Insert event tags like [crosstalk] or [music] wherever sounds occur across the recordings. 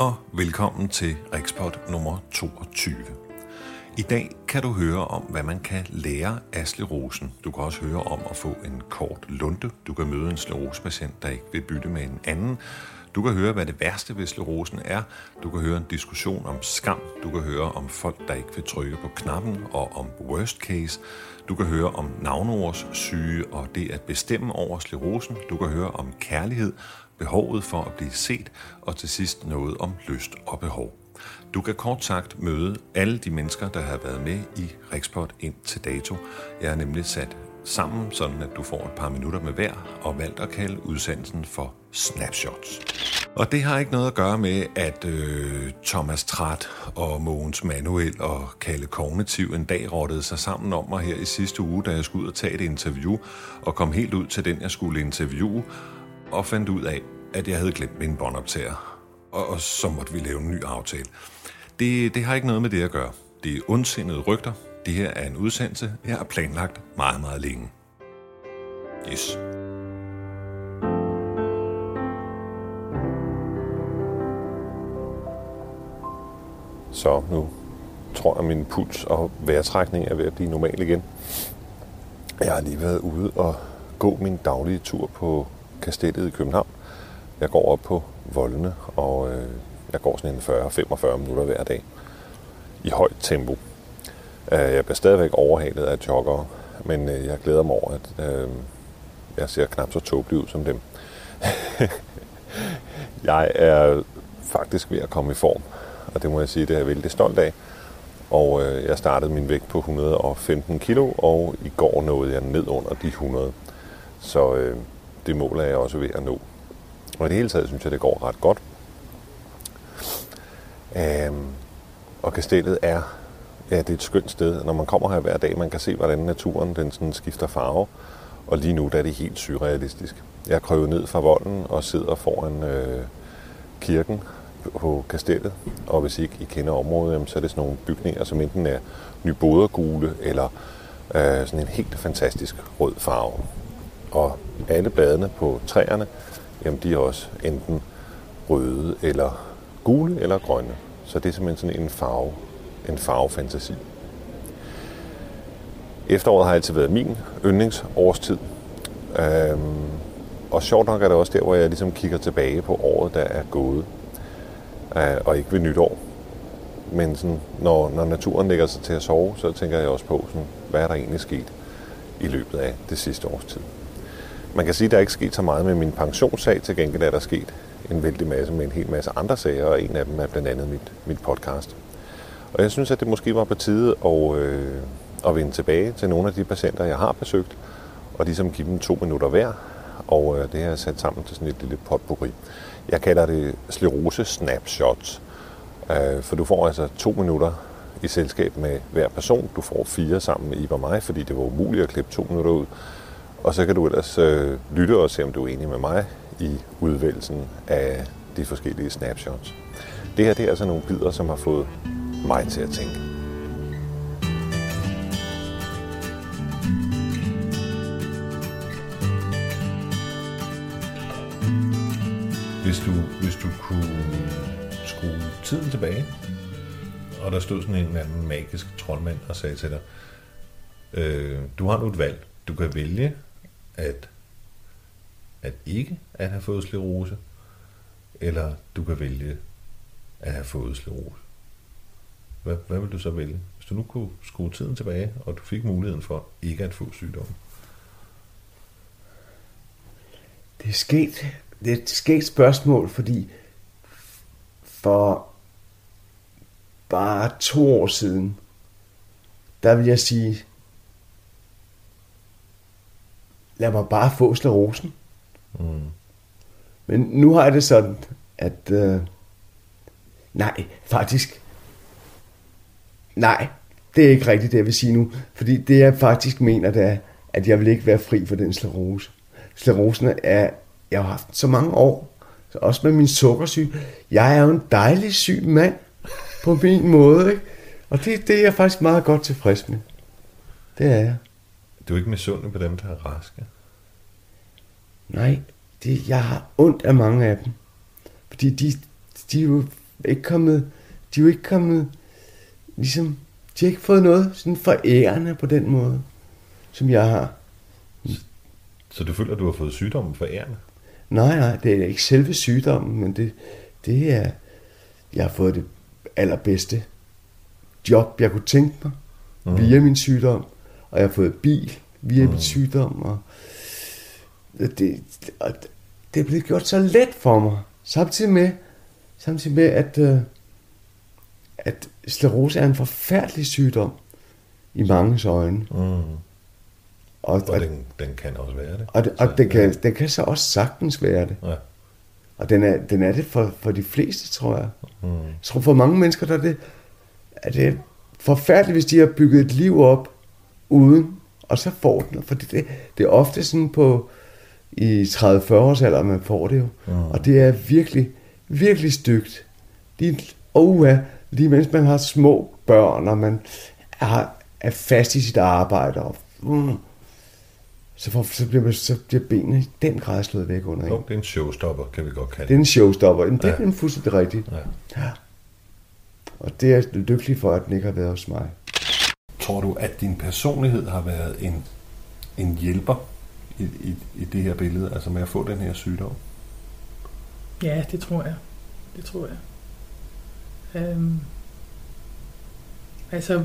og velkommen til Rikspot nummer 22. I dag kan du høre om, hvad man kan lære af Rosen. Du kan også høre om at få en kort lunte. Du kan møde en slerosepatient, der ikke vil bytte med en anden. Du kan høre, hvad det værste ved slerosen er. Du kan høre en diskussion om skam. Du kan høre om folk, der ikke vil trykke på knappen, og om worst case. Du kan høre om navneordssyge og det at bestemme over slerosen. Du kan høre om kærlighed, behovet for at blive set, og til sidst noget om lyst og behov. Du kan kort sagt møde alle de mennesker, der har været med i Rikspot ind til dato. Jeg har nemlig sat sammen, sådan at du får et par minutter med hver, og valgt at kalde udsendelsen for Snapshots. Og det har ikke noget at gøre med, at øh, Thomas Trat og Mogens Manuel og Kalle Kognitiv en dag rottede sig sammen om mig her i sidste uge, da jeg skulle ud og tage et interview, og kom helt ud til den, jeg skulle interviewe, og fandt ud af, at jeg havde glemt min båndoptager. Og, og så måtte vi lave en ny aftale. Det, det har ikke noget med det at gøre. Det er ondsindede rygter. Det her er en udsendelse, jeg har planlagt meget, meget længe. Yes. Så nu tror jeg, at min puls og vejrtrækning er ved at blive normal igen. Jeg har lige været ude og gå min daglige tur på kastellet i København. Jeg går op på voldene, og øh, jeg går sådan en 40-45 minutter hver dag i højt tempo. Øh, jeg bliver stadigvæk overhalet af jogger, men øh, jeg glæder mig over, at øh, jeg ser knap så tåbelig ud som dem. [laughs] jeg er faktisk ved at komme i form, og det må jeg sige, det er jeg vældig stolt af. Og øh, jeg startede min vægt på 115 kilo, og i går nåede jeg ned under de 100. Så øh, det mål er jeg også ved at nå. Og i det hele taget synes jeg, det går ret godt. Øhm, og kastellet er, ja, det er et skønt sted. Når man kommer her hver dag, man kan se, hvordan naturen den sådan skifter farve. Og lige nu der er det helt surrealistisk. Jeg er krøvet ned fra volden og sidder foran øh, kirken på kastellet. Og hvis I ikke I kender området, så er det sådan nogle bygninger, som enten er nybodergule eller øh, sådan en helt fantastisk rød farve. Og alle bladene på træerne, jamen de er også enten røde eller gule eller grønne. Så det er simpelthen sådan en farve, en farvefantasi. Efteråret har altid været min yndlingsårstid. Øhm, og sjovt nok er det også der, hvor jeg ligesom kigger tilbage på året, der er gået. Øh, og ikke ved nytår. Men sådan, når, når naturen lægger sig til at sove, så tænker jeg også på, sådan, hvad er der egentlig sket i løbet af det sidste års tid. Man kan sige, at der ikke sket så meget med min pensionssag. Til gengæld er der sket en vældig masse med en hel masse andre sager, og en af dem er blandt andet mit, mit podcast. Og jeg synes, at det måske var på tide at, øh, at vende tilbage til nogle af de patienter, jeg har besøgt, og ligesom give dem to minutter hver. Og øh, det har jeg sat sammen til sådan et lille potpourri. Jeg kalder det sklerose snapshots, øh, for du får altså to minutter i selskab med hver person. Du får fire sammen med Iber og mig, fordi det var umuligt at klippe to minutter ud. Og så kan du ellers øh, lytte og se, om du er enig med mig i udvælgelsen af de forskellige snapshots. Det her det er altså nogle bidder, som har fået mig til at tænke. Hvis du, hvis du kunne skrue tiden tilbage, og der stod sådan en eller anden magisk troldmand og sagde til dig, øh, du har nu et valg. Du kan vælge at, at ikke at have fået sklerose, eller du kan vælge at have fået sklerose. Hvad, hvad vil du så vælge? Hvis du nu kunne skrue tiden tilbage, og du fik muligheden for ikke at få sygdommen. Det er sket. Det er et sket spørgsmål, fordi for bare to år siden, der vil jeg sige, lad mig bare få rosen. Mm. Men nu har jeg det sådan, at øh, nej, faktisk, nej, det er ikke rigtigt, det jeg vil sige nu. Fordi det jeg faktisk mener, det er, at jeg vil ikke være fri for den slerose. Slerosen er, jeg har haft så mange år, så også med min sukkersyge. Jeg er jo en dejlig syg mand, på min måde, ikke? Og det, det er jeg faktisk meget godt tilfreds med. Det er jeg. Du er ikke misundelig på dem, der er raske? Nej, det, jeg har ondt af mange af dem. Fordi de, de er jo ikke kommet, de er jo ikke kommet, ligesom, de har ikke fået noget sådan forærende på den måde, som jeg har. Så du føler, at du har fået sygdommen forærende? Nej, nej, det er ikke selve sygdommen, men det, det er, jeg har fået det allerbedste job, jeg kunne tænke mig, mm. via min sygdom, og jeg har fået bil via mm. min sygdom, og det, og det er blevet gjort så let for mig, samtidig med, samtidig med at, øh, at sklerose er en forfærdelig sygdom i mange øjne. Mm. Og, og den, den kan også være det. Og, og så, den, kan, ja. den kan så også sagtens være det. Ja. Og den er, den er det for, for de fleste, tror jeg. Mm. Jeg tror for mange mennesker, der er det, er det forfærdeligt, hvis de har bygget et liv op uden, og så får den. For det, det, det er ofte sådan på i 30-40 års alder, man får det jo. Mm. Og det er virkelig, virkelig stygt. Lige, oh, lige mens man har små børn, og man er, er fast i sit arbejde, og, mm, så, får, så, bliver, man, så bliver benene i den grad slået væk under en. det er en showstopper, kan vi godt kalde det. Det er en showstopper. Det ja. er fuldstændig rigtigt. Ja. ja. Og det er jeg lykkelig for, at den ikke har været hos mig. Tror du, at din personlighed har været en, en hjælper i, i, i det her billede, altså med at få den her sygdom? Ja, det tror jeg. Det tror jeg. Øhm, altså,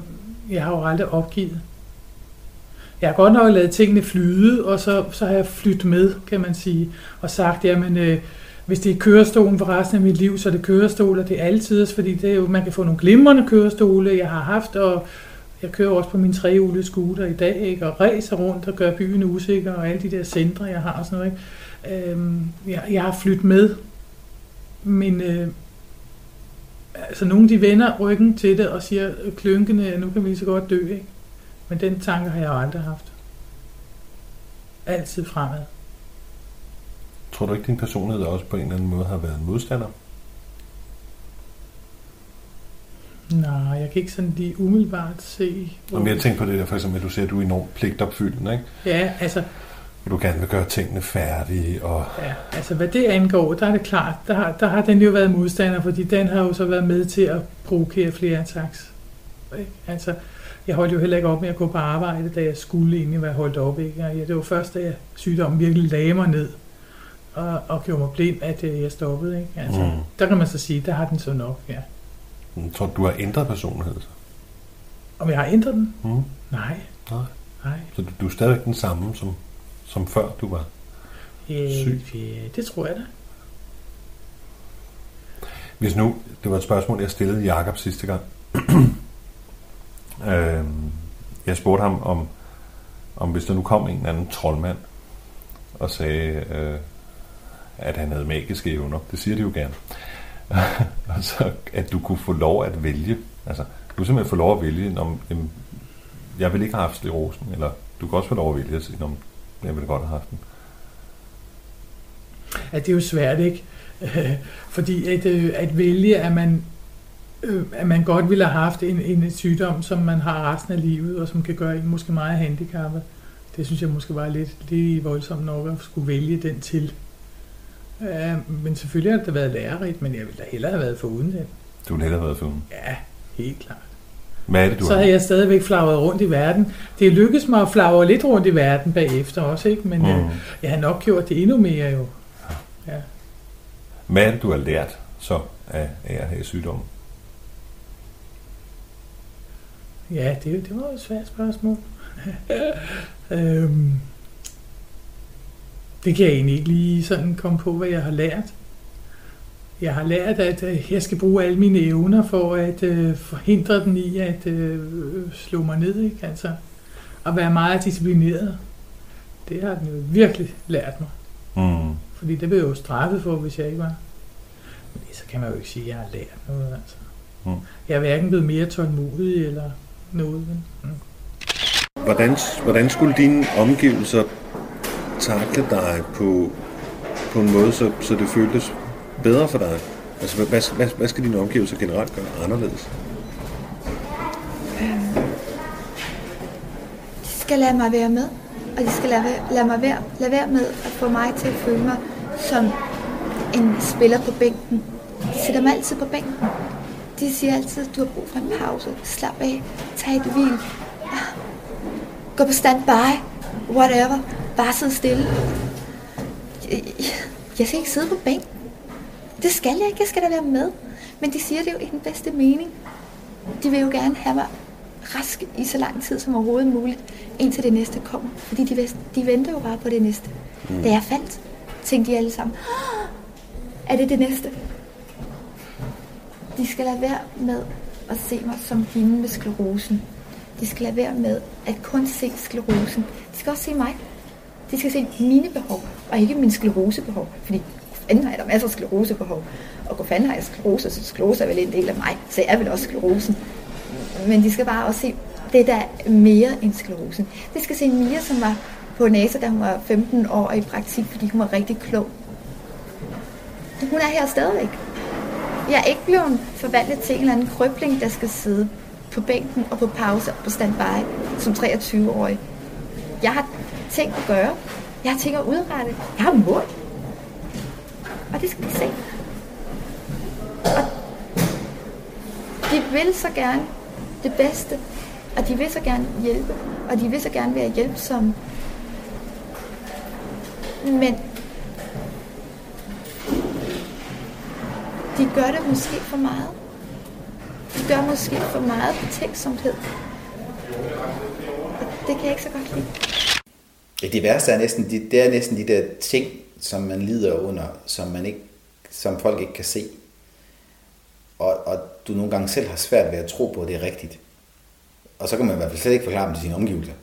jeg har jo aldrig opgivet. Jeg har godt nok lavet tingene flyde, og så, så har jeg flyttet med, kan man sige, og sagt, jamen, øh, hvis det er kørestolen for resten af mit liv, så er det kørestol, og det er altid, fordi det er jo, man kan få nogle glimrende kørestole, jeg har haft, og jeg kører også på min trehjulede scooter i dag, ikke? og ræser rundt og gør byen usikker, og alle de der centre, jeg har og sådan noget. Ikke? Øhm, jeg, jeg har flyttet med, men øh, altså nogle de vender ryggen til det og siger klønkende, at nu kan vi så godt dø. Ikke? Men den tanke har jeg aldrig haft. Altid fremad. Tror du ikke, din personlighed også på en eller anden måde har været en modstander? Nej, jeg kan ikke sådan lige umiddelbart se... Hvor... Men jeg tænker på det der, for eksempel, at du siger, at du er enormt pligtopfyldende, ikke? Ja, altså... Og du gerne vil gøre tingene færdige, og... Ja, altså hvad det angår, der er det klart, der har, der har den jo været modstander, fordi den har jo så været med til at provokere flere attacks. Ikke? Altså, jeg holdt jo heller ikke op med at gå på arbejde, da jeg skulle egentlig være holdt op. Ikke? Ja, det var først, da jeg sygdommen virkelig lagde mig ned og, og gjorde mig blind, at øh, jeg stoppede. Ikke? Altså, mm. Der kan man så sige, der har den så nok, ja. Jeg tror du har ændret personlighed? Så? Om jeg har ændret den? Mm. Nej. Nej. Nej. Så du, du er stadig den samme, som, som før du var ja, syg? Ja, det tror jeg da. Hvis nu, det var et spørgsmål, jeg stillede Jakob sidste gang. [clears throat] øh, jeg spurgte ham om, om hvis der nu kom en eller anden troldmand og sagde, øh, at han havde magiske evner. Det siger de jo gerne. [laughs] og så at du kunne få lov at vælge. Altså, du kunne simpelthen få lov at vælge, om jamen, jeg vil ikke have haft rosen, eller du kan også få lov at vælge, om jeg ville godt have haft den. Ja, det er jo svært, ikke? [laughs] Fordi at, øh, at vælge, at man, øh, at man godt ville have haft en, en sygdom, som man har resten af livet, og som kan gøre en måske meget handicappet. Det synes jeg måske var lidt, lidt voldsomt nok at skulle vælge den til. Ja, men selvfølgelig har det været lærerigt, men jeg ville da hellere have været uden den. Du ville hellere have været uden? Ja, helt klart. Hvad er det, du Så har jeg stadigvæk flagret rundt i verden. Det lykkedes mig at flagre lidt rundt i verden bagefter også, ikke? men mm. jeg, jeg har nok gjort det endnu mere jo. Ja. Hvad er det, du har lært så af, af at have sygdommen? Ja, det, det var et svært spørgsmål. [laughs] øhm, det kan jeg egentlig ikke lige sådan komme på, hvad jeg har lært. Jeg har lært, at øh, jeg skal bruge alle mine evner for at uh, forhindre den i at uh, slå mig ned. Ikke? Altså, at være meget disciplineret. Det har den jo virkelig lært mig. Mm. Fordi det blev jeg jo straffet for, hvis jeg ikke var. Men så kan man jo ikke sige, at jeg har lært noget. Altså. Mm. Jeg er hverken blevet mere tålmodig eller noget. Mm. hvordan, hvordan skulle dine omgivelser takle dig på, på en måde, så, så det føltes bedre for dig? Altså, hvad, hvad, hvad skal dine omgivelser generelt gøre anderledes? De skal lade mig være med, og de skal lade, lade mig være, lade være med at få mig til at føle mig som en spiller på bænken. De sætter mig altid på bænken. De siger altid, at du har brug for en pause. Slap af. Tag et hvil. Ah. Gå på standby. Whatever. Bare sidde stille. Jeg, jeg skal ikke sidde på bænken. Det skal jeg ikke. Jeg skal da være med. Men de siger det jo i den bedste mening. De vil jo gerne have mig rask i så lang tid som overhovedet muligt, indtil det næste kommer. Fordi de, de venter jo bare på det næste. Mm. Da jeg faldt, tænkte de alle sammen, er det det næste? De skal lade være med at se mig som hende med sklerosen. De skal lade være med at kun se sklerosen. De skal også se mig. De skal se mine behov, og ikke min sklerosebehov. Fordi fanden har jeg da masser af sklerosebehov. Og hvor fanden har jeg sklerose, så sklerose er vel en del af mig, så jeg er vel også sklerosen. Men de skal bare også se det, der er mere end sklerosen. De skal se Mia, som var på NASA, da hun var 15 år i praktik, fordi hun var rigtig klog. Hun er her stadigvæk. Jeg er ikke blevet forvandlet til en eller anden krøbling, der skal sidde på bænken og på pause og på standby som 23-årig. Jeg har ting at gøre. Jeg har tænkt at udrette. Jeg har mål. Og det skal de se. Og de vil så gerne det bedste, og de vil så gerne hjælpe, og de vil så gerne være hjælpsomme. Men de gør det måske for meget. De gør måske for meget betænksomhed. Det kan jeg ikke så godt lide. Ja, det værste er næsten det, det er næsten de der ting, som man lider under, som, man ikke, som folk ikke kan se. Og, og du nogle gange selv har svært ved at tro på, at det er rigtigt. Og så kan man i hvert fald slet ikke forklare dem til sine omgivelser.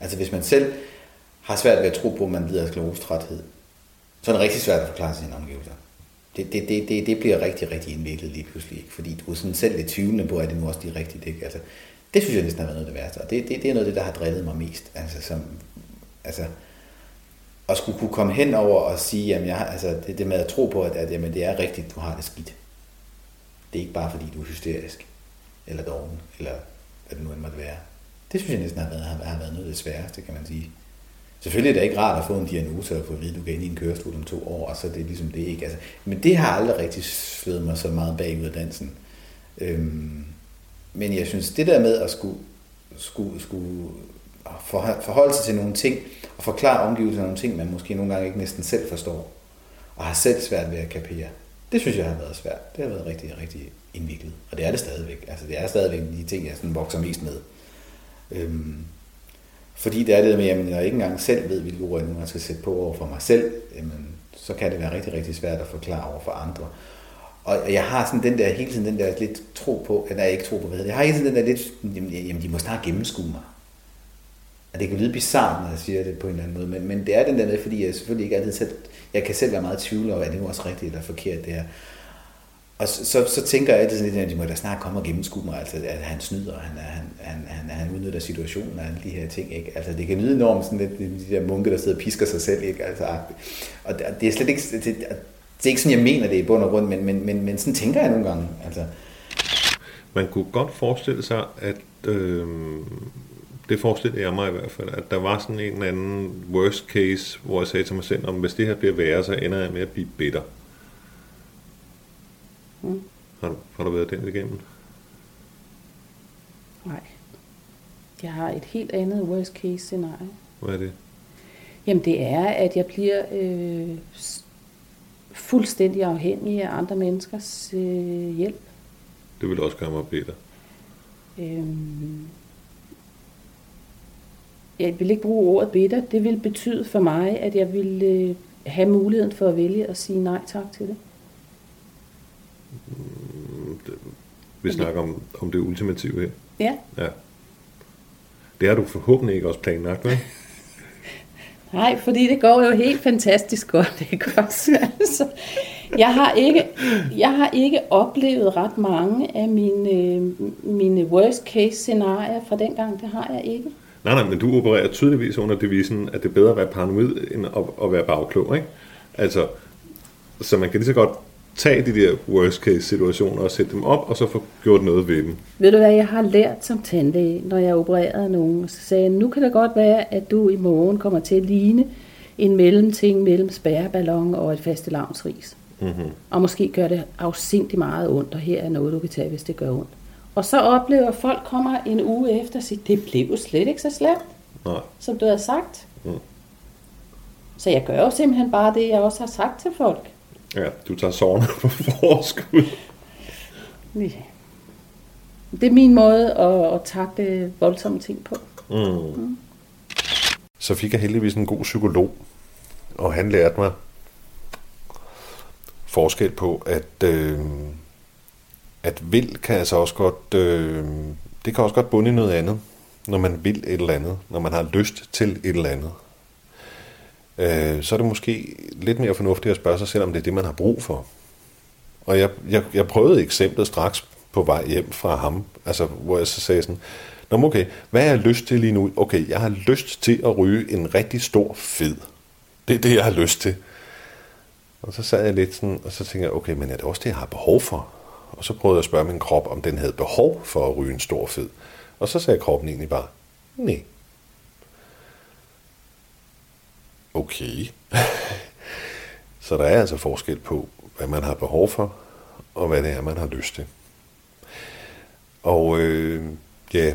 Altså hvis man selv har svært ved at tro på, at man lider af sklerostræthed, så er det rigtig svært at forklare sine omgivelser. Det, det, det, det, det bliver rigtig, rigtig indviklet lige pludselig, ikke? fordi du er sådan selv lidt tvivlende på, at det nu også er rigtigt. Ikke? Altså, det synes jeg næsten har været noget af det værste, og det, det, det er noget af det, der har drillet mig mest. Altså, som, altså, at skulle kunne komme hen over og sige, jamen jeg, altså, det, det med at tro på, at, at jamen, det er rigtigt, du har det skidt. Det er ikke bare fordi, du er hysterisk, eller doven, eller hvad det nu end måtte være. Det synes jeg næsten har været, har været noget af det sværeste, kan man sige. Selvfølgelig er det ikke rart at få en diagnose og få at vide, at du kan ind i en kørestol om to år, og så er det ligesom det ikke. Altså, men det har aldrig rigtig slået mig så meget bagud af dansen. Øhm, men jeg synes, det der med at skulle, skulle, skulle forholde sig til nogle ting, og forklare omgivelserne nogle ting, man måske nogle gange ikke næsten selv forstår, og har selv svært ved at kapere, det synes jeg har været svært. Det har været rigtig, rigtig indviklet. Og det er det stadigvæk. Altså, det er stadigvæk de ting, jeg sådan vokser mest med. Øhm, fordi det er det med, at jeg ikke engang selv ved, hvilke ord jeg nu skal sætte på over for mig selv, jamen, så kan det være rigtig, rigtig svært at forklare over for andre. Og jeg har sådan den der, hele tiden den der lidt tro på, eller jeg ikke tro på, hvad jeg har hele tiden den der lidt, jamen de må snart gennemskue mig. Og det kan lyde bizarrt, når jeg siger det på en eller anden måde, men, men det er den der, fordi jeg selvfølgelig ikke altid selv, jeg kan selv være meget tvivl over, er det nu også rigtigt eller forkert det her. Og så, så, så tænker jeg altid sådan lidt, at de må da snart komme og gennemskue mig, altså, at han snyder, han, han, han, han, han udnytter situationen og alle de her ting. Ikke? Altså, det kan lyde enormt sådan lidt, de der munke, der sidder og pisker sig selv. Ikke? Altså, og det er slet ikke, det, det er ikke sådan, jeg mener det i bund og grund, men, men, men, men sådan tænker jeg nogle gange. Altså. Man kunne godt forestille sig, at øh, det forestiller jeg mig i hvert fald, at der var sådan en eller anden worst case, hvor jeg sagde til mig selv, om hvis det her bliver værre, så ender jeg med at blive bitter. Mm. Har, du, har du været den igennem? Nej. Jeg har et helt andet worst case scenarie. Hvad er det? Jamen det er, at jeg bliver øh, fuldstændig afhængig af andre menneskers øh, hjælp. Det vil også gøre mig bitter. Øhm, jeg vil ikke bruge ordet bitter. Det vil betyde for mig, at jeg vil øh, have muligheden for at vælge at sige nej tak til det. Vi snakker om, om det ultimative her. Ja. ja. Det har du forhåbentlig ikke også planlagt, vel? [laughs] Nej, fordi det går jo helt fantastisk godt, [laughs] det går. Altså, jeg, har ikke, jeg har ikke oplevet ret mange af mine, øh, mine worst case scenarier fra dengang. Det har jeg ikke. Nej, nej, men du opererer tydeligvis under devisen, at det er bedre at være paranoid, end at, at være bagklog, ikke? Altså, så man kan lige så godt tage de der worst case situationer og sætte dem op, og så få gjort noget ved dem. Ved du hvad, jeg har lært som tandlæge, når jeg opererede nogen, så sagde jeg, nu kan det godt være, at du i morgen kommer til at ligne en mellemting mellem spærreballon og et faste lavnsris. Mm-hmm. Og måske gør det afsindig meget ondt, og her er noget, du kan tage, hvis det gør ondt. Og så oplever at folk kommer en uge efter og siger, det blev jo slet ikke så slemt, Nej. som du havde sagt. Mm. Så jeg gør jo simpelthen bare det, jeg også har sagt til folk. Ja, du tager sårene på forskud. Ja. Det er min måde at, at takle voldsomme ting på. Mm. Så fik jeg heldigvis en god psykolog, og han lærte mig forskel på, at, øh, at vil kan altså også godt, øh, det kan også godt bunde i noget andet, når man vil et eller andet, når man har lyst til et eller andet. Øh, så er det måske lidt mere fornuftigt at spørge sig selv, om det er det, man har brug for. Og jeg, jeg, jeg prøvede eksemplet straks på vej hjem fra ham, altså hvor jeg så sagde sådan, Nå, okay, hvad har jeg lyst til lige nu? Okay, jeg har lyst til at ryge en rigtig stor fed. Det er det, jeg har lyst til. Og så sad jeg lidt sådan, og så tænkte jeg, okay, men er det også det, jeg har behov for? Og så prøvede jeg at spørge min krop, om den havde behov for at ryge en stor fed. Og så sagde kroppen egentlig bare, nej. Okay. [laughs] så der er altså forskel på, hvad man har behov for, og hvad det er, man har lyst til. Og øh, ja,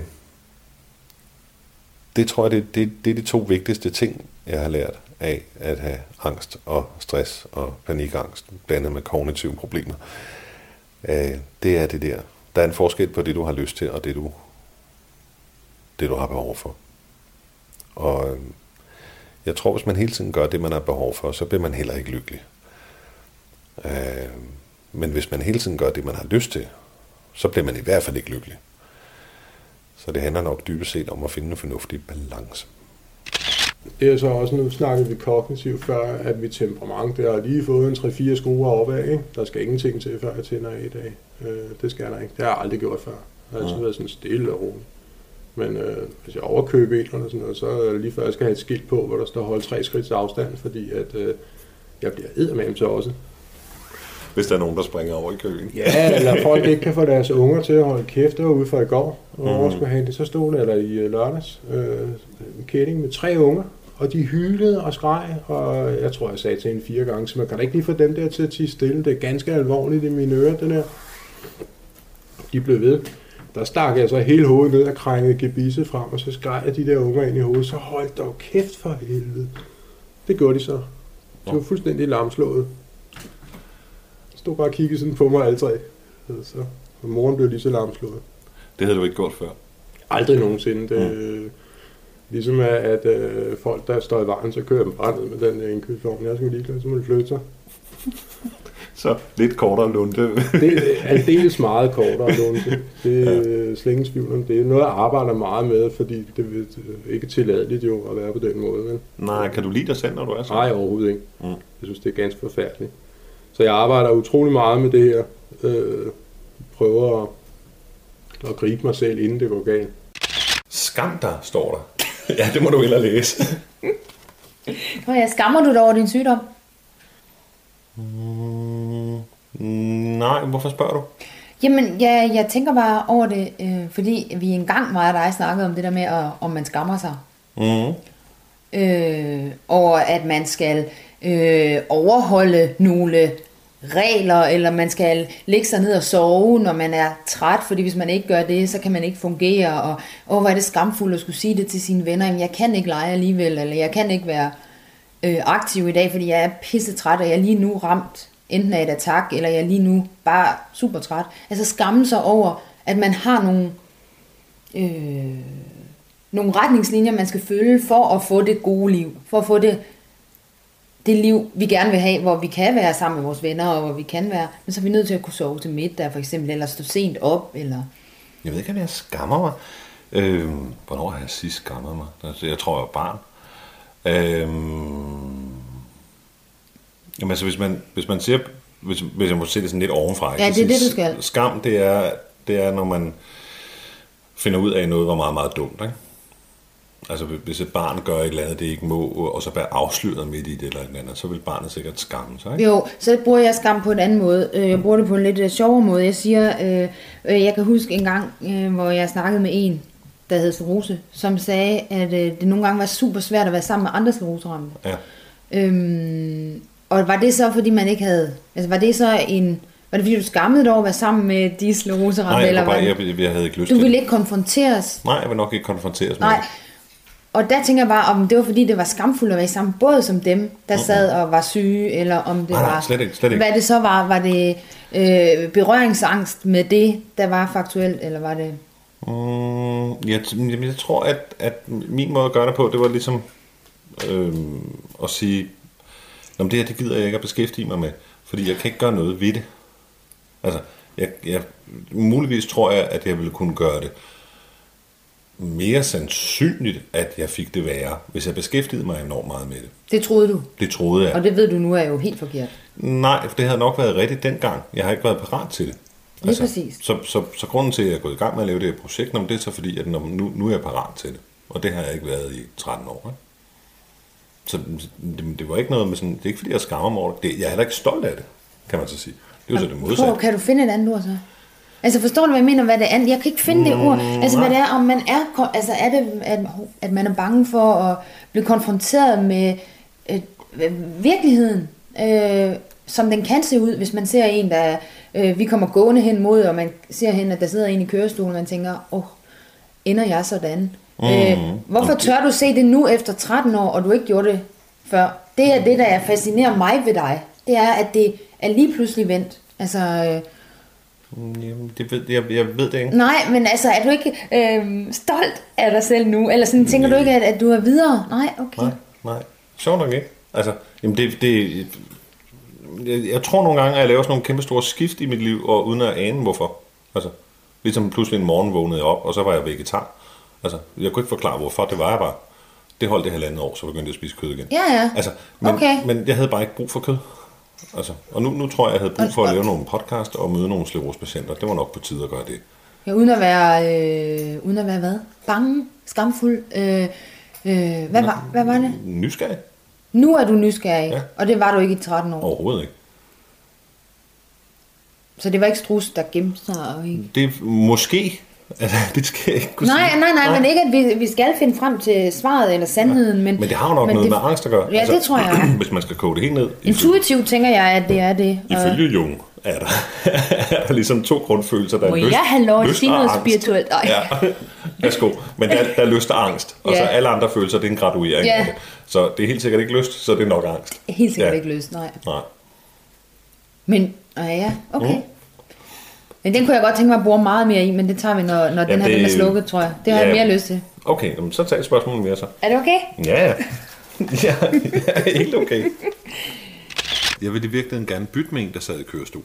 det tror jeg, det, det, det er de to vigtigste ting, jeg har lært af at have angst og stress og panikangst, blandet med kognitive problemer. Øh, det er det der. Der er en forskel på det, du har lyst til, og det, du, det, du har behov for. Og øh, jeg tror, hvis man hele tiden gør det, man har behov for, så bliver man heller ikke lykkelig. Øh, men hvis man hele tiden gør det, man har lyst til, så bliver man i hvert fald ikke lykkelig. Så det handler nok dybest set om at finde en fornuftig balance. Det er så også, nu snakkede vi kognitivt før, at vi temperament, det har lige fået en 3-4 skruer opad, ikke? Der skal ingenting til, før jeg tænder i dag. Øh, det skal der ikke. Det har jeg aldrig gjort før. Jeg har altid været sådan stille og rolig. Men øh, hvis jeg overkøber en eller sådan noget, så er det lige før, jeg skal have et skilt på, hvor der står hold tre skridts afstand, fordi at, øh, jeg bliver eddermame til også. Hvis der er nogen, der springer over i køen. Ja, eller folk ikke kan få deres unger til at holde kæft. Det var ude fra i går, og mm. skulle have det. Så stod der, eller i øh, lørdags, øh, en kætting med tre unger, og de hylede og skreg, og jeg tror, jeg sagde til en fire gange, så man kan da ikke lige få dem der til at tige stille. Det er ganske alvorligt i mine ører, den her. De blev ved. Der stak jeg så hele hovedet ned og krængede gebisse frem, og så skreg jeg de der unger ind i hovedet, så hold dog kæft for helvede. Det gjorde de så. De var fuldstændig lamslået. Stod bare og kiggede sådan på mig alle tre. Så, og moren blev lige så lamslået. Det havde du ikke gjort før. Aldrig nogensinde. Det, mm. Ligesom at, at øh, folk, der står i vejen, så kører dem ned med den der indkøbsvogn. Jeg skal lige klare, så må de flytte sig. Så lidt kortere lunde. det er aldeles meget kortere lunde. Det er ja. om det. er noget, jeg arbejder meget med, fordi det er ikke tilladeligt jo at være på den måde. Men. Nej, kan du lide dig selv, når du er sådan? Nej, overhovedet ikke. Mm. Jeg synes, det er ganske forfærdeligt. Så jeg arbejder utrolig meget med det her. Øh, prøver at, at gribe mig selv, inden det går galt. Skam dig, står der. ja, det må du ellers læse. Nå ja, skammer du dig over din sygdom? Mm, nej, hvorfor spørger du? Jamen, ja, jeg tænker bare over det, øh, fordi vi engang var der snakket om det der med, at, om man skammer sig. Mm. Øh, over at man skal øh, overholde nogle regler, eller man skal lægge sig ned og sove, når man er træt, fordi hvis man ikke gør det, så kan man ikke fungere, og åh, hvor er det skamfuldt at skulle sige det til sine venner, jamen jeg kan ikke lege alligevel, eller jeg kan ikke være øh, aktiv i dag, fordi jeg er pisse træt, og jeg er lige nu ramt enten af et attack, eller jeg er lige nu bare super træt. Altså skamme sig over, at man har nogle, øh, nogle retningslinjer, man skal følge for at få det gode liv, for at få det det liv, vi gerne vil have, hvor vi kan være sammen med vores venner, og hvor vi kan være, men så er vi nødt til at kunne sove til middag, for eksempel, eller stå sent op, eller... Jeg ved ikke, om jeg skammer mig. Øh, hvornår har jeg sidst skammet mig? Altså, jeg tror, jeg var barn. Øh, jamen, altså, hvis man, hvis man siger, hvis, hvis jeg må se det sådan lidt ovenfra. Ja, det er det, du skal. Skam, det er, det er, når man finder ud af noget, var meget, meget dumt, ikke? Altså hvis et barn gør et eller andet, det ikke må, og så bliver afsløret midt i det eller et andet, så vil barnet sikkert skamme sig, ikke? Jo, så bruger jeg skam på en anden måde. Øh, jeg bruger det på en lidt øh, sjovere måde. Jeg siger, øh, øh, jeg kan huske en gang, øh, hvor jeg snakkede med en, der hed Slerose, som sagde, at øh, det nogle gange var super svært at være sammen med andre skleroseramte. Ja. Øhm, Og var det så, fordi man ikke havde... Altså, var det så en... Var det fordi, du skammede dig over at være sammen med de skleroseramte? Nej, jeg, eller var bare, jeg, jeg havde ikke lyst Du ville ikke konfronteres? Nej, jeg vil nok ikke konfronteres med Nej. det. Og der tænker jeg bare, om det var fordi, det var skamfuldt at være i samme båd som dem, der sad og var syge, eller om det Nej, nej, var... slet ikke, slet ikke. Hvad det så var, var det øh, berøringsangst med det, der var faktuelt, eller var det... Mm, jeg, jamen, jeg tror, at, at min måde at gøre det på, det var ligesom øh, at sige, Nå, men det her, det gider jeg ikke at beskæftige mig med, fordi jeg kan ikke gøre noget ved det. Altså, jeg, jeg, muligvis tror jeg, at jeg ville kunne gøre det mere sandsynligt, at jeg fik det værre, hvis jeg beskæftigede mig enormt meget med det. Det troede du, Det troede jeg. og det ved du nu er jo helt forkert. Nej, for det havde nok været rigtigt dengang. Jeg har ikke været parat til det. Lige præcis. Så, så, så grunden til, at jeg er gået i gang med at lave det her projekt, men det er så fordi, at nu, nu er jeg parat til det. Og det har jeg ikke været i 13 år. Ikke? Så det, det var ikke noget med sådan, det er ikke fordi, jeg skammer mig over det. Jeg er heller ikke stolt af det, kan man så sige. Det er jo så det Prøv, modsatte. kan du finde et andet ord så? Altså forstår du, hvad jeg mener, hvad det er? Jeg kan ikke finde det ord. Altså hvad det er, om man er, altså er det, at, at man er bange for at blive konfronteret med øh, virkeligheden, øh, som den kan se ud, hvis man ser en, der, øh, vi kommer gående hen mod, og man ser hen, at der sidder en i kørestolen, og man tænker, åh, oh, ender jeg sådan? Mm. Øh, hvorfor tør du se det nu efter 13 år, og du ikke gjorde det før? Det er det, der er fascinerer mig ved dig. Det er, at det er lige pludselig vendt. Altså, øh, Jamen, det ved, jeg, jeg ved det ikke. nej, men altså, er du ikke øh, stolt af dig selv nu? Eller sådan, tænker du ikke, at, at du er videre? Nej, okay. Nej, nej. Sjovt nok ikke. Altså, jamen det, det, jeg, jeg tror nogle gange, at jeg laver sådan nogle kæmpe store skift i mit liv, og uden at ane hvorfor. Altså, ligesom pludselig en morgen vågnede jeg op, og så var jeg vegetar. Altså, jeg kunne ikke forklare hvorfor, det var jeg bare. Det holdt det halvandet år, så begyndte jeg at spise kød igen. Ja, ja. Altså, men, Okay. men jeg havde bare ikke brug for kød. Altså, og nu, nu tror jeg, jeg havde brug for at lave nogle podcast og møde nogle sklerosepatienter. Det var nok på tide at gøre det. Ja, uden at være, øh, uden at være hvad? Bange? Skamfuld? Øh, øh, hvad, var, hvad var det? Nysgerrig? Nu er du nysgerrig, Ja. og det var du ikke i 13 år. Overhovedet ikke. Så det var ikke strus, der gemte sig? Og ikke... Det måske... Altså, [laughs] det skal jeg ikke kunne Nej, sige. nej, nej, men ikke, at vi, vi skal finde frem til svaret eller sandheden. Men, Men det har jo nok noget det, med angst at gøre. Ja, det tror jeg. [clears throat] Hvis man skal koge det helt ned. Intuitivt tænker jeg, at det er det. Ifølge Jung er der, [laughs] er der ligesom to grundfølelser. Der er Må lyst, jeg have lov at lyst sige og noget spirituelt? Ja, [laughs] værsgo. Men der, der er lyst og angst. Og så Ja. alle andre følelser, det er en graduering Ja. det. Så det er helt sikkert ikke lyst, så det er nok angst. Helt sikkert Ja. ikke løst, nej. Nej. Men, øh, ja, okay. Mm. Men den kunne jeg godt tænke mig at bruge meget mere i, men det tager vi, når, når den her det- den er slukket, tror jeg. Det har Ja. jeg mere lyst til. Okay, jamen, så tag et spørgsmål mere så. Er det okay? Ja, ja. [laughs] ja, ja, helt okay. Jeg vil i virkeligheden gerne bytte med en, der sad i kørestol.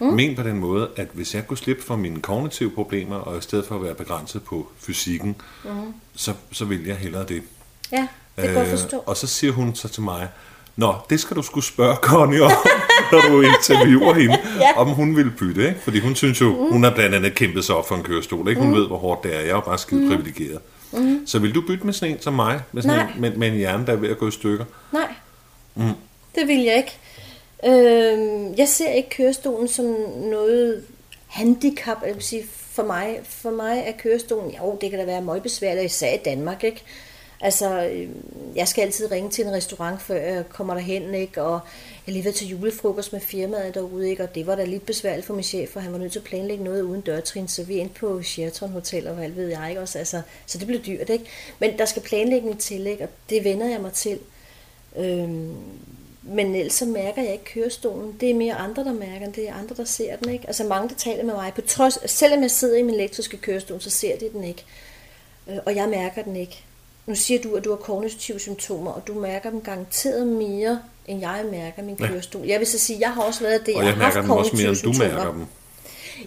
Mm. Men på den måde, at hvis jeg kunne slippe for mine kognitive problemer, og i stedet for at være begrænset på fysikken, mm. så, så vil jeg hellere det. Ja, det kan jeg forstå. og så siger hun så til mig, Nå, det skal du skulle spørge Connie om, [laughs] når du interviewer hende, [laughs] Ja. om hun vil bytte, ikke? Fordi hun synes jo, mm. hun har blandt andet kæmpet sig op for en kørestol, ikke? Hun mm. ved, hvor hårdt det er. Jeg er jo bare skide mm. privilegeret. Mm. Så vil du bytte med sådan en som mig, med, sådan Nej. en, med, med en hjerne, der er ved at gå i stykker? Nej, mm. det vil jeg ikke. Øh, jeg ser ikke kørestolen som noget handicap, jeg vil sige, for mig, for mig er kørestolen, jo, det kan da være meget besværligt, især i Danmark, ikke? Altså, øh, jeg skal altid ringe til en restaurant, før jeg kommer derhen, ikke? Og jeg lige til julefrokost med firmaet derude, ikke? Og det var da lidt besværligt for min chef, for han var nødt til at planlægge noget uden dørtrin, så vi endte på Sheraton Hotel, og hvad ved jeg, ikke? Også, altså, så det blev dyrt, ikke? Men der skal planlægning til, ikke? Og det vender jeg mig til. Øhm, men ellers så mærker jeg ikke kørestolen. Det er mere andre, der mærker den. Det er andre, der ser den. Ikke? Altså mange, der taler med mig. På trods, selvom jeg sidder i min elektriske kørestol, så ser de den ikke. Øh, Og jeg mærker den ikke. Nu siger du, at du har kognitive symptomer, og du mærker dem garanteret mere, end jeg mærker min Ja. kørestol. Jeg vil så sige, at jeg har også været det, Og jeg har haft mærker dem også mere, end du kognitive mærker dem.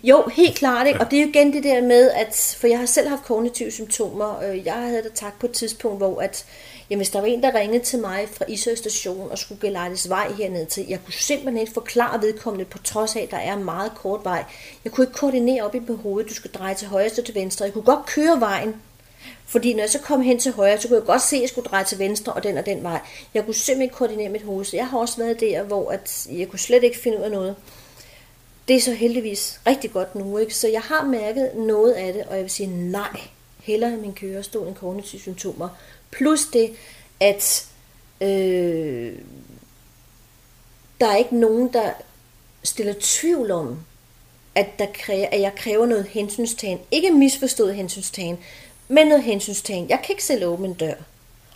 Jo, helt klart. Ikke? Og det er jo igen det der med, at for jeg har selv haft kognitive symptomer. Øh, Jeg havde da tak på et tidspunkt, hvor at, jamen, hvis der var en, der ringede til mig fra Ishøj station og skulle gelejtes vej herned til, jeg kunne simpelthen ikke forklare vedkommende, på trods af, at der er meget kort vej. Jeg kunne ikke koordinere op i mit hoved, du skal dreje til højre og til venstre. Jeg kunne godt køre vejen, fordi når jeg så kom hen til højre, så kunne jeg godt se, at jeg skulle dreje til venstre og den og den vej. Jeg kunne simpelthen ikke koordinere mit hoved, så jeg har også været der, hvor at jeg kunne slet ikke finde ud af noget. Det er så heldigvis rigtig godt nu, ikke? Så jeg har mærket noget af det, og jeg vil sige nej, hellere min kørestol end kognitive symptomer. Plus det, at øh, der er ikke nogen, der stiller tvivl om, at, der kræver, at jeg kræver noget hensynstagen. Ikke misforstået hensynstagen, men noget hensynstagen. Jeg kan ikke selv åbne en dør.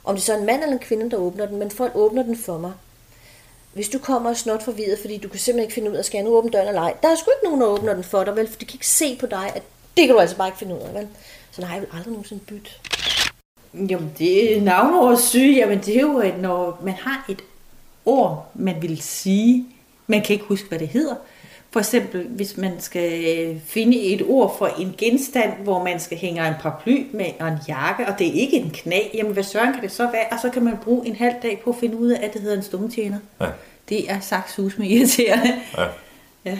Om det er en mand eller en kvinde, der åbner den, men folk åbner den for mig. Hvis du kommer og snot forvirret, fordi du kan simpelthen ikke finde ud af, skal jeg nu åbne døren eller ej? Der er sgu ikke nogen, der åbner den for dig, vel? For de kan ikke se på dig, at det kan du altså bare ikke finde ud af, vel? Så nej, jeg vil aldrig nogensinde bytte. Jamen, det er navnordsyge. Jamen, det er jo, at når man har et ord, man vil sige, man kan ikke huske, hvad det hedder. For eksempel, hvis man skal finde et ord for en genstand, hvor man skal hænge en paraply med og en jakke, og det er ikke en knæ, jamen hvad søren kan det så være? Og så kan man bruge en halv dag på at finde ud af, at det hedder en stumtjener. Ja. Det er sagt sus med irriterende. Ja. Ja,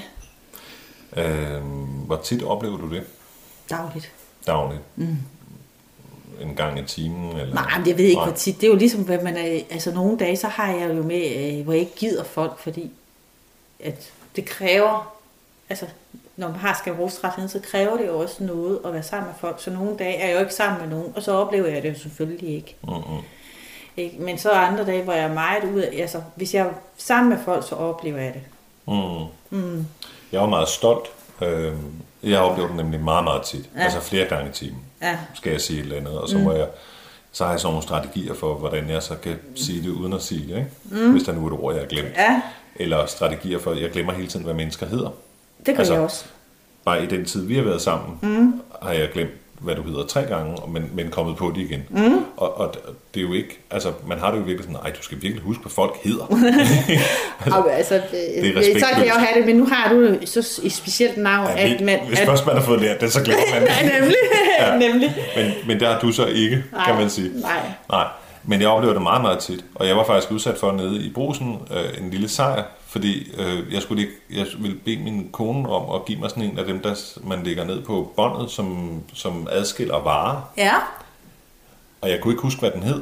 Øh, hvor tit oplever du det? dagligt. Dagligt? Mm. En gang i timen? Eller? Nej, men jeg ved ikke, Nej. hvor tit. Det er jo ligesom, hvad man er... Altså, nogle dage, så har jeg jo med, øh, hvor jeg ikke gider folk, fordi at det kræver... Altså, når man har skabrogsrettigheden, så kræver det jo også noget at være sammen med folk. Så nogle dage er jeg jo ikke sammen med nogen, og så oplever jeg det jo selvfølgelig ikke. Mm-hmm. ikke? Men så er andre dage, hvor jeg er meget ude af... Altså, hvis jeg er sammen med folk, så oplever jeg det. Mm. Mm. Jeg var meget stolt. Øh, jeg oplever det nemlig meget, meget tit. Ja. Altså flere gange i timen, Ja. skal jeg sige et eller andet. Og så, mm. må jeg, så har jeg sådan nogle strategier for, hvordan jeg så kan sige det uden at sige det. Ikke? Mm. Hvis der nu er et ord, jeg har glemt. Ja, Eller strategier for, jeg glemmer hele tiden, hvad mennesker hedder. det gør Altså, jeg også. Bare i den tid, vi har været sammen, mm. har jeg glemt, hvad du hedder tre gange, men, men kommet på det igen. Mm. Og, og det er jo ikke, altså man har det jo virkelig sådan, nej, du skal virkelig huske, hvad folk hedder. [laughs] Altså, altså, det er så kan jeg jo respektløst. have det, men nu har du så et specielt navn, Ja, at man... hvis at, først man har fået lært det, så glemmer man det. [laughs] Ja, nemlig. Ja. nemlig. Men, men der har du så ikke, Nej, kan man sige. nej. nej. Men jeg oplever det meget, meget tit. Og jeg var faktisk udsat for nede i brusen øh, en lille sejr, fordi øh, jeg skulle ikke, jeg ville bede min kone om at give mig sådan en af dem, der man lægger ned på båndet, som, som adskiller varer. Ja. Og jeg kunne ikke huske, hvad den hed.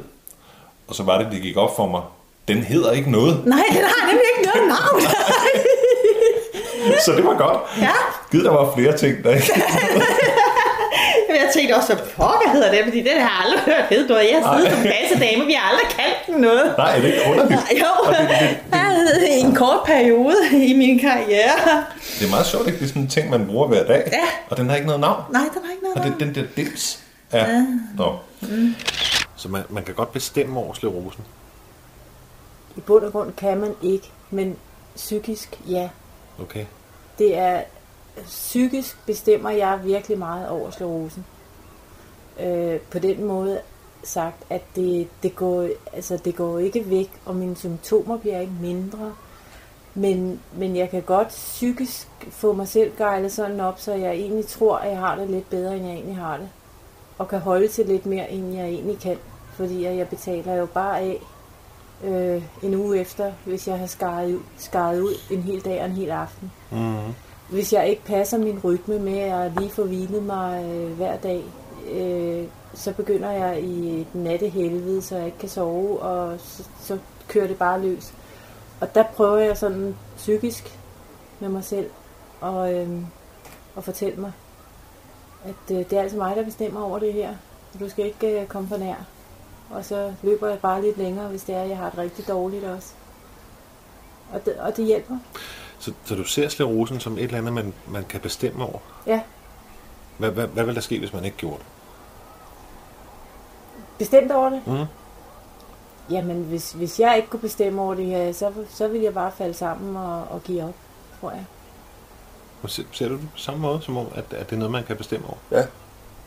Og så var det, det gik op for mig. Den hedder ikke noget. Nej, [laughs] den har nemlig ikke noget navn. [laughs] Så det var godt. Ja. Gid, der var flere ting, der ikke [laughs] tænkte også, hvad pokker hedder det, fordi den har jeg aldrig hørt hed noget. Jeg har siddet som kassedame, vi har aldrig kaldt den noget. Nej, er det ikke underligt? Jo, Og det, det, i en kort periode i min karriere. det er meget sjovt, ikke? Det er sådan en ting, man bruger hver dag. Ja. Og den har ikke noget navn. Nej, den har ikke noget Og navn. det, den der dims. Ja. ja. Nå. Mm. Så man, man kan godt bestemme over sklerosen. I bund og grund kan man ikke, men psykisk, ja. Okay. Det er psykisk bestemmer jeg virkelig meget over sklerosen. Øh, på den måde sagt, at det, det, går, altså det går ikke væk, og mine symptomer bliver ikke mindre. Men, men jeg kan godt psykisk få mig selv gejlet sådan op, så jeg egentlig tror, at jeg har det lidt bedre, end jeg egentlig har det. Og kan holde til lidt mere, end jeg egentlig kan. Fordi jeg betaler jo bare af øh, en uge efter, hvis jeg har skaret ud, skaret ud en hel dag og en hel aften. Mm. Hvis jeg ikke passer min rytme med at lige få hvilet mig øh, hver dag, øh, så begynder jeg i et nattehelvede, så jeg ikke kan sove, og så, så kører det bare løs. Og der prøver jeg sådan psykisk med mig selv og, øh, at fortælle mig, at øh, det er altså mig, der bestemmer over det her. Du skal ikke øh, komme for nær. Og så løber jeg bare lidt længere, hvis det er, at jeg har det rigtig dårligt også. Og det, og det hjælper. Så, så du ser sklerosen som et eller andet, man, man kan bestemme over. Ja, Hvad, hvad, hvad vil der ske, hvis man ikke gjorde det? bestemt over det. Mm. Jamen, hvis, hvis jeg ikke kunne bestemme over det her, så, så ville jeg bare falde sammen og, og give op, tror jeg. Og Ser, ser du det på samme måde, som om, at, at det er noget, man kan bestemme over? Ja.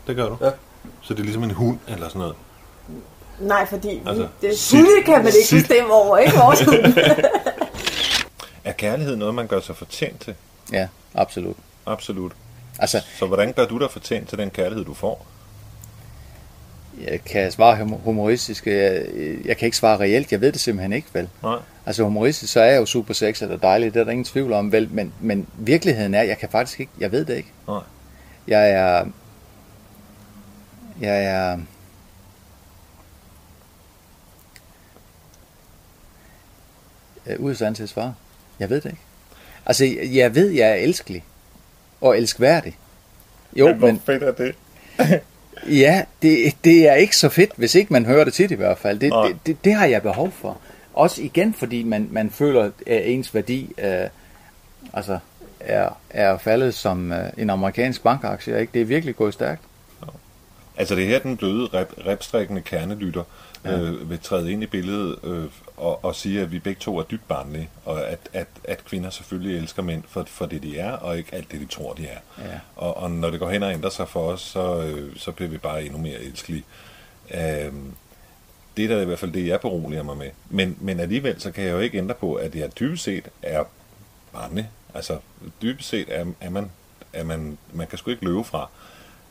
Det gør du? Ja. Så det er ligesom en hund eller sådan noget? Nej, fordi Altså, det, sit- hunde kan man ikke sit- bestemme over, ikke vores hund. [laughs] Er kærlighed noget, man gør sig fortjent til? Ja, absolut. Absolut. Altså, Så hvordan gør du dig fortjent til den kærlighed, du får? jeg kan svare hum- humoristisk. Jeg, jeg kan ikke svare reelt. Jeg ved det simpelthen ikke, vel? Nej. Altså humoristisk, så er jeg jo super sexet og dejlig. Det er der ingen tvivl om, vel? Men, men virkeligheden er, jeg kan faktisk ikke... Jeg ved det ikke. Nej. Jeg er... Jeg er... Jeg er ude af stand til at svare. Jeg ved det ikke. Altså, jeg ved, jeg er elskelig. Og elskværdig. Jo, men... fedt er det? [laughs] Ja, det, det er ikke så fedt, hvis ikke man hører det tit i hvert fald. Det, det, det, det har jeg behov for. Også igen, fordi man, man føler, at ens værdi øh, altså er, er faldet som øh, en amerikansk bankaktie. Ikke? Det er virkelig gået stærkt. Altså det er her, den bløde, rep, repstrikkende kernelytter ja. øh, vil træde ind i billedet øh, og, og sige, at vi begge to er dybt barnlige, og at, at, at kvinder selvfølgelig elsker mænd for, for det, de er, og ikke alt det, de tror, de er. Ja. Og, og når det går hen og ændrer sig for os, så, øh, så bliver vi bare endnu mere elskelige. Øh, det er da i hvert fald det, jeg beroliger mig med. Men, men alligevel, så kan jeg jo ikke ændre på, at jeg dybest set er barnlig. Altså, dybest set er, er man, er man, man kan sgu ikke løbe fra,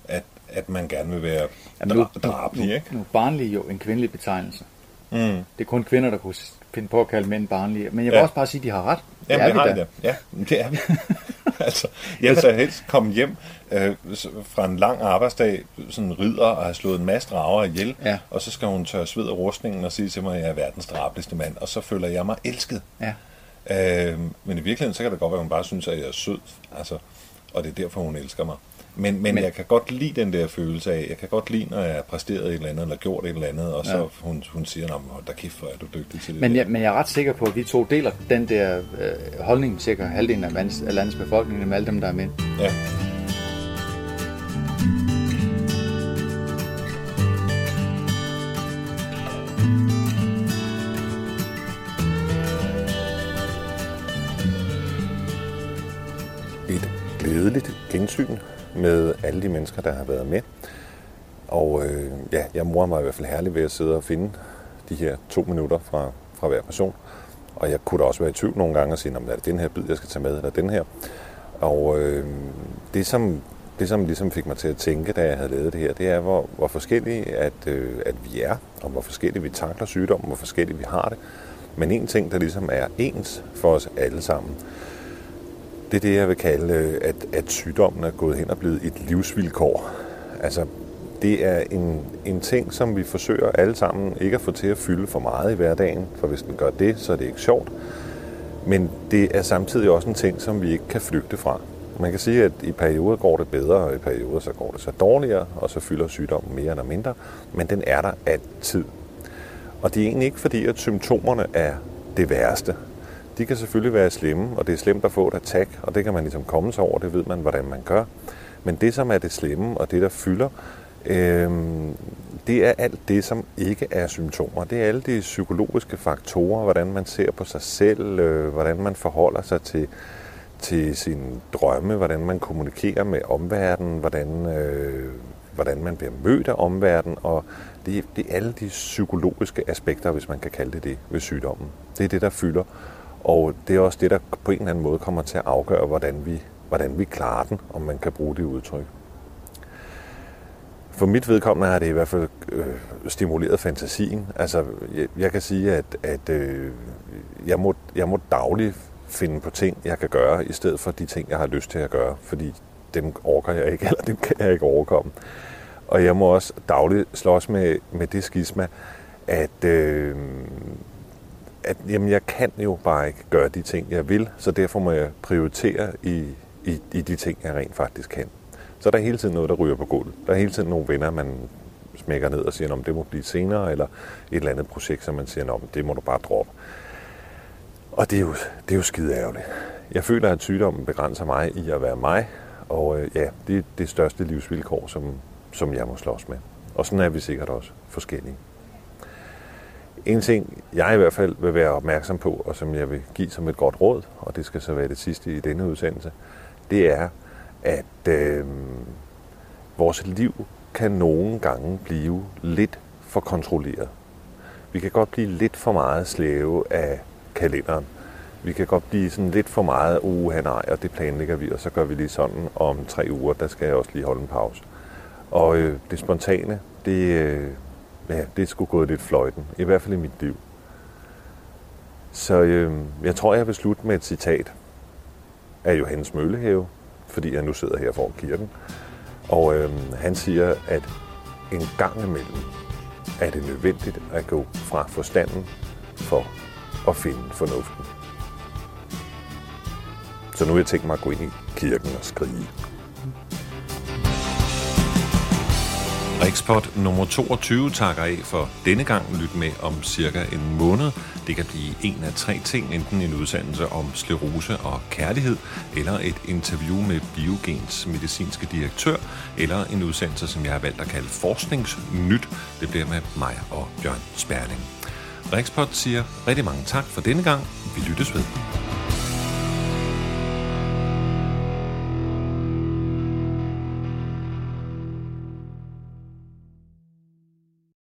at, at man gerne vil være Jamen, nu, dra- drabelig, nu, ikke? nu er barnlig jo en kvindelig betegnelse. Mm. Det er kun kvinder, der kunne finde på at kalde mænd barnlige. Men jeg vil Ja. også bare sige, at de har ret. Jamen, det, vi har vi da. Ja, det er vi. [laughs] altså, jeg vil så helst komme hjem øh, fra en lang arbejdsdag, sådan ridder og have slået en masse drager ihjel, Ja. og så skal hun tørre sved af rustningen og sige til mig, at jeg er verdens drabeligste mand, og så føler jeg mig elsket. Ja. Øh, men i virkeligheden, så kan det godt være, at hun bare synes, at jeg er sød, altså, og det er derfor, hun elsker mig. Men, men, Men- jeg kan godt lide den der følelse af, jeg kan godt lide, når jeg har præsteret et eller andet, eller gjort et eller andet, og så Ja. hun, hun siger, "Nå, men hold da kæft, hvor er du dygtig til det Men der." jeg, men jeg er ret sikker på, at vi to deler den der øh, holdning, cirka halvdelen af, landets befolkning, med alle dem, der er mænd. Ja. Gensyn med alle de mennesker, der har været med. Og øh, ja, jeg morer mig i hvert fald herligt ved at sidde og finde de her to minutter fra, fra hver person. Og jeg kunne da også være i tvivl nogle gange og sige, om det er den her bid, jeg skal tage med, eller den her? Og øh, det, som, det, som ligesom fik mig til at tænke, da jeg havde lavet det her, det er, hvor, hvor forskellige at, øh, at vi er, og hvor forskellige vi takler sygdommen, hvor forskellige vi har det. Men en ting, der ligesom er ens for os alle sammen, det er det, jeg vil kalde, øh, at, at sygdommen er gået hen og blevet et livsvilkår. Altså, det er en, en ting, som vi forsøger alle sammen ikke at få til at fylde for meget i hverdagen, for hvis den gør det, så er det ikke sjovt. Men det er samtidig også en ting, som vi ikke kan flygte fra. Man kan sige, at i perioder går det bedre, og i perioder så går det så dårligere, og så fylder sygdommen mere eller mindre, men den er der altid. Og det er egentlig ikke fordi, at symptomerne er det værste. De kan selvfølgelig være slemme, og det er slemt at få et attack, og det kan man ligesom komme sig over, det ved man, hvordan man gør. Men det, som er det slemme, og det, der fylder, øh, det er alt det, som ikke er symptomer. Det er alle de psykologiske faktorer, hvordan man ser på sig selv, øh, hvordan man forholder sig til, til sine drømme, hvordan man kommunikerer med omverdenen, hvordan, øh, hvordan man bliver mødt af omverdenen, og det, det er alle de psykologiske aspekter, hvis man kan kalde det det, ved sygdommen. Det er det, der fylder, og det er også det, der på en eller anden måde kommer til at afgøre, hvordan vi, hvordan vi klarer den, om man kan bruge det udtryk. For mit vedkommende har det i hvert fald øh, stimuleret fantasien. Altså, jeg, jeg kan sige, at, at øh, jeg, må, jeg må dagligt finde på ting, jeg kan gøre, i stedet for de ting, jeg har lyst til at gøre, fordi dem orker jeg ikke, [laughs] eller dem kan jeg ikke overkomme. Og jeg må også dagligt slås med, med det skisma, at, øh, at jamen, jeg kan jo bare ikke gøre de ting, jeg vil, så derfor må jeg prioritere i, i, i de ting, jeg rent faktisk kan. Så der er hele tiden noget, der ryger på gulvet. Der er hele tiden nogle venner, man smækker ned og siger, om det må blive senere, eller et eller andet projekt, som man siger, om det må du bare droppe. Og det er jo, det er jo skide ærgerligt. Jeg føler, at sygdommen begrænser mig i at være mig, og øh, ja, det er det største livsvilkår, som, som jeg må slås med. Og sådan er vi sikkert også forskellige. En ting, jeg i hvert fald vil være opmærksom på, og som jeg vil give som et godt råd, og det skal så være det sidste i denne udsendelse, det er, at øh, vores liv kan nogle gange blive lidt for kontrolleret. Vi kan godt blive lidt for meget slave af kalenderen. Vi kan godt blive sådan lidt for meget, uh, nej, og det planlægger vi, og så gør vi lige sådan, om tre uger, der skal jeg også lige holde en pause. Og øh, det spontane, det, øh, ja, det skulle gået lidt fløjten, i hvert fald i mit liv. Så øh, jeg tror, jeg vil slutte med et citat af Johannes Møllehave, fordi jeg nu sidder her foran kirken. Og øh, han siger, at en gang imellem er det nødvendigt at gå fra forstanden for at finde fornuften. Så nu har jeg tænkt mig at gå ind i kirken og skrige. Rikspot nummer 22 takker af for denne gang. Lyt med om cirka en måned. Det kan blive en af tre ting, enten en udsendelse om sklerose og kærlighed, eller et interview med Biogens medicinske direktør, eller en udsendelse, som jeg har valgt at kalde Forskningsnyt. Det bliver med mig og Bjørn Sperling. Rikspot siger rigtig mange tak for denne gang. Vi lyttes ved.